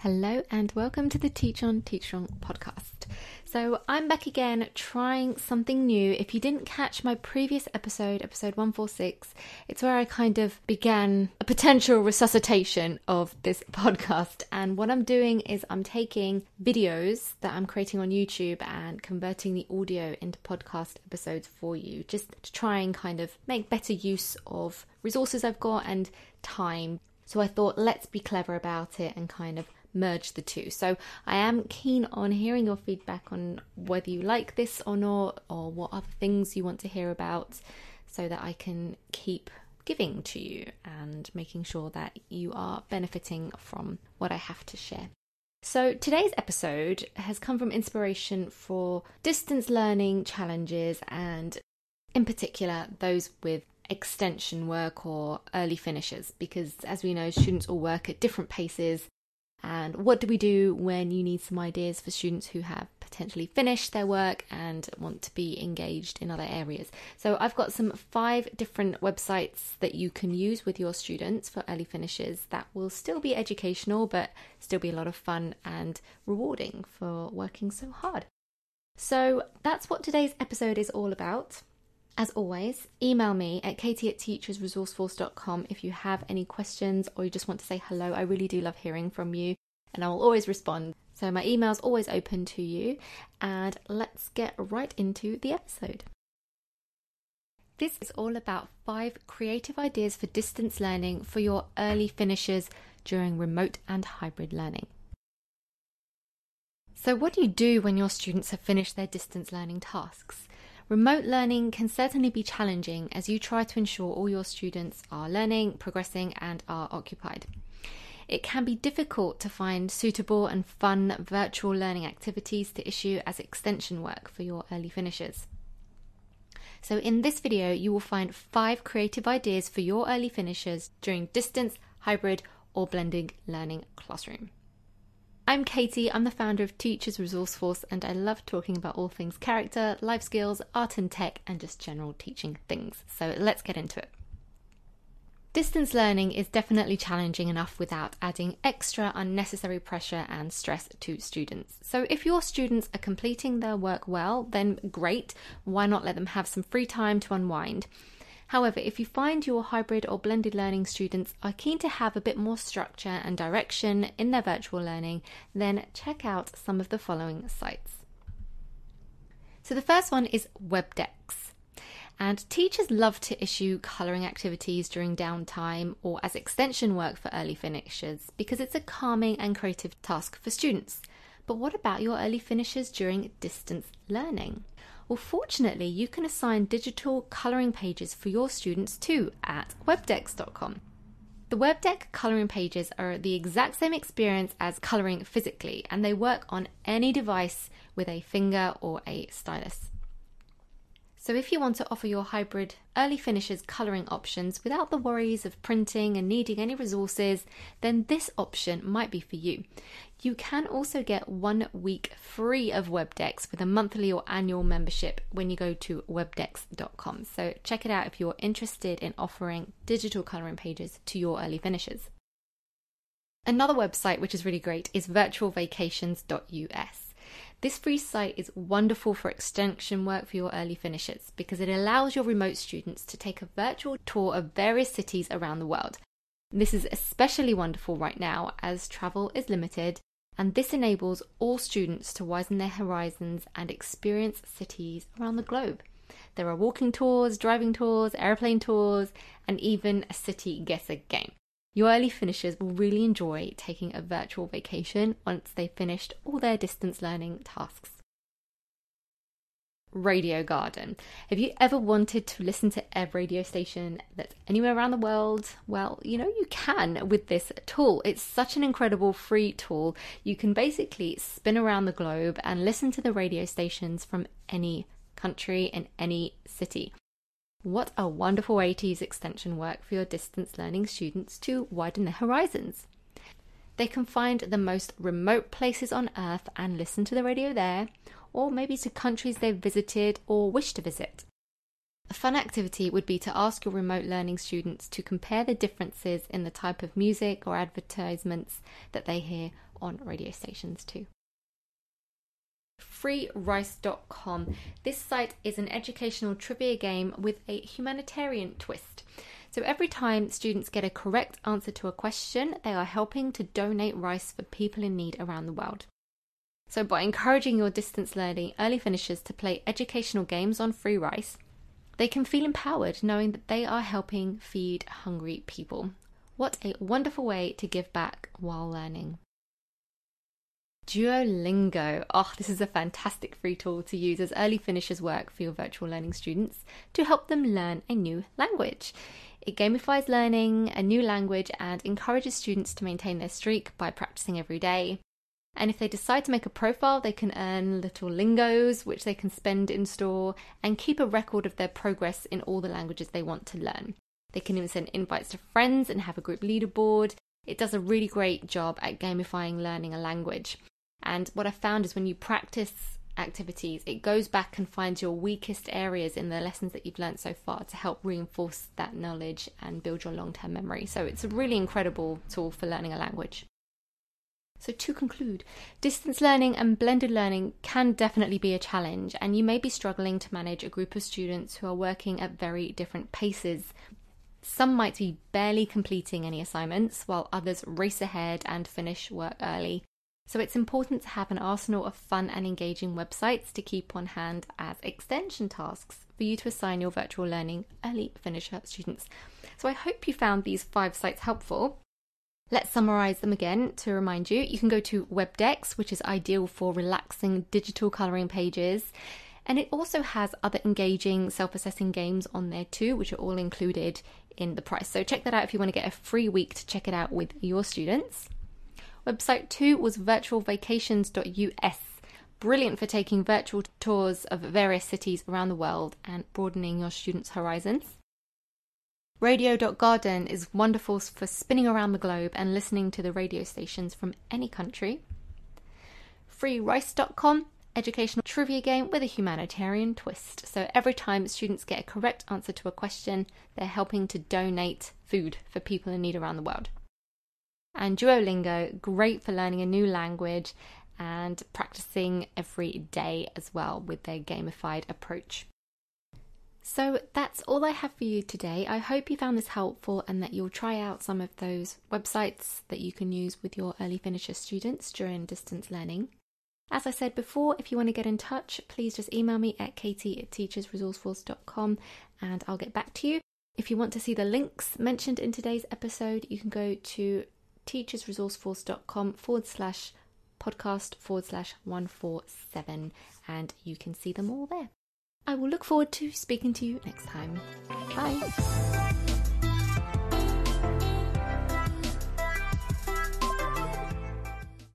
Hello and welcome to the Teach on Teach Strong podcast. So, I'm back again trying something new. If you didn't catch my previous episode, episode 146, it's where I kind of began a potential resuscitation of this podcast. And what I'm doing is I'm taking videos that I'm creating on YouTube and converting the audio into podcast episodes for you, just to try and kind of make better use of resources I've got and time. So I thought, let's be clever about it and kind of merge the two. So I am keen on hearing your feedback on whether you like this or not, or what other things you want to hear about, so that I can keep giving to you and making sure that you are benefiting from what I have to share. So, today's episode has come from inspiration for distance learning challenges and, in particular, those with extension work or early finishes, because as we know, students all work at different paces and what do we do when you need some ideas for students who have potentially finished their work and want to be engaged in other areas? So, I've got some five different websites that you can use with your students for early finishes that will still be educational but still be a lot of fun and rewarding for working so hard. So, that's what today's episode is all about. As always, email me at katie at teachersresourceforce.com if you have any questions or you just want to say hello. I really do love hearing from you and I will always respond. So my email's always open to you. And let's get right into the episode. This is all about five creative ideas for distance learning for your early finishers during remote and hybrid learning. So, what do you do when your students have finished their distance learning tasks? Remote learning can certainly be challenging as you try to ensure all your students are learning, progressing, and are occupied. It can be difficult to find suitable and fun virtual learning activities to issue as extension work for your early finishers. So, in this video, you will find five creative ideas for your early finishers during distance, hybrid, or blended learning classroom. I'm Katie, I'm the founder of Teachers Resource Force, and I love talking about all things character, life skills, art and tech, and just general teaching things. So let's get into it. Distance learning is definitely challenging enough without adding extra unnecessary pressure and stress to students. So, if your students are completing their work well, then great. Why not let them have some free time to unwind? However, if you find your hybrid or blended learning students are keen to have a bit more structure and direction in their virtual learning, then check out some of the following sites. So the first one is WebDex. And teachers love to issue colouring activities during downtime or as extension work for early finishers because it's a calming and creative task for students. But what about your early finishers during distance learning? Well, fortunately, you can assign digital colouring pages for your students too at webdex.com. The WebDeck colouring pages are the exact same experience as colouring physically, and they work on any device with a finger or a stylus. So, if you want to offer your hybrid early finishers colouring options without the worries of printing and needing any resources, then this option might be for you. You can also get one week free of WebDex with a monthly or annual membership when you go to webdex.com. So, check it out if you're interested in offering digital colouring pages to your early finishers. Another website which is really great is virtualvacations.us. This free site is wonderful for extension work for your early finishers because it allows your remote students to take a virtual tour of various cities around the world. This is especially wonderful right now as travel is limited, and this enables all students to widen their horizons and experience cities around the globe. There are walking tours, driving tours, airplane tours, and even a city guesser game. Your early finishers will really enjoy taking a virtual vacation once they've finished all their distance learning tasks. Radio Garden. Have you ever wanted to listen to a radio station that's anywhere around the world? Well, you know, you can with this tool. It's such an incredible free tool. You can basically spin around the globe and listen to the radio stations from any country in any city. What a wonderful way to use extension work for your distance learning students to widen their horizons. They can find the most remote places on earth and listen to the radio there, or maybe to countries they've visited or wish to visit. A fun activity would be to ask your remote learning students to compare the differences in the type of music or advertisements that they hear on radio stations too. FreeRice.com. This site is an educational trivia game with a humanitarian twist. So every time students get a correct answer to a question, they are helping to donate rice for people in need around the world. So, by encouraging your distance learning early finishers to play educational games on free rice, they can feel empowered knowing that they are helping feed hungry people. What a wonderful way to give back while learning. Duolingo. Oh, this is a fantastic free tool to use as early finishers work for your virtual learning students to help them learn a new language. It gamifies learning a new language and encourages students to maintain their streak by practicing every day. And if they decide to make a profile, they can earn little lingots, which they can spend in store, and keep a record of their progress in all the languages they want to learn. They can even send invites to friends and have a group leaderboard. It does a really great job at gamifying learning a language. And what I found is when you practice activities, it goes back and finds your weakest areas in the lessons that you've learned so far to help reinforce that knowledge and build your long term memory. So it's a really incredible tool for learning a language. So, to conclude, distance learning and blended learning can definitely be a challenge, and you may be struggling to manage a group of students who are working at very different paces. Some might be barely completing any assignments, while others race ahead and finish work early. So, it's important to have an arsenal of fun and engaging websites to keep on hand as extension tasks for you to assign your virtual learning early finisher students. So, I hope you found these five sites helpful. Let's summarize them again to remind you. You can go to WebDex, which is ideal for relaxing digital coloring pages. And it also has other engaging self assessing games on there too, which are all included in the price. So check that out if you want to get a free week to check it out with your students. Website two was virtualvacations.us. Brilliant for taking virtual tours of various cities around the world and broadening your students' horizons. Radio.garden is wonderful for spinning around the globe and listening to the radio stations from any country. FreeRice.com, educational trivia game with a humanitarian twist. So every time students get a correct answer to a question, they're helping to donate food for people in need around the world. And Duolingo, great for learning a new language and practicing every day as well with their gamified approach. So that's all I have for you today. I hope you found this helpful and that you'll try out some of those websites that you can use with your early finisher students during distance learning. As I said before, if you want to get in touch, please just email me at katie at teachersresourceforce.com and I'll get back to you. If you want to see the links mentioned in today's episode, you can go to teachersresourceforce.com forward slash podcast forward slash 147 and you can see them all there. I will look forward to speaking to you next time. Bye.